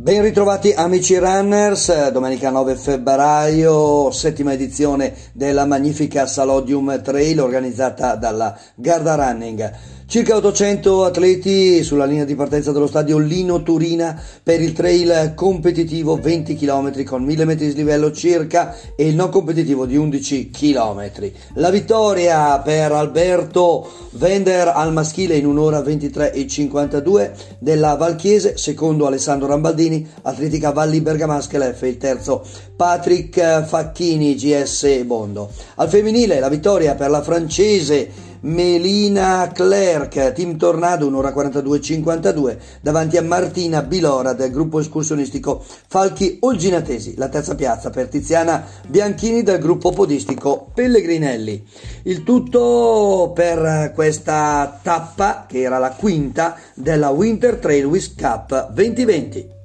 Ben ritrovati amici runners, domenica 9 febbraio, settima edizione della magnifica Salodium Trail organizzata dalla Garda Running. Circa 800 atleti sulla linea di partenza dello stadio Lino Turina per il trail competitivo 20 km con 1000 metri di livello circa e il non competitivo di 11 km. La vittoria per Alberto Vender al maschile in un'ora 23 e 52 della Valchiese, secondo Alessandro Rambaldini, Atletica Valli Bergamasca LF, il terzo Patrick Facchini GS Bondo. Al femminile la vittoria per la francese Melina Clerc, Team Tornado, un'ora 42.52, davanti a Martina Bilora del gruppo escursionistico Falchi Olginatesi, la terza piazza per Tiziana Bianchini del gruppo podistico Pellegrinelli. Il tutto per questa tappa che era la quinta della Winter Trail Wish Cup 2020.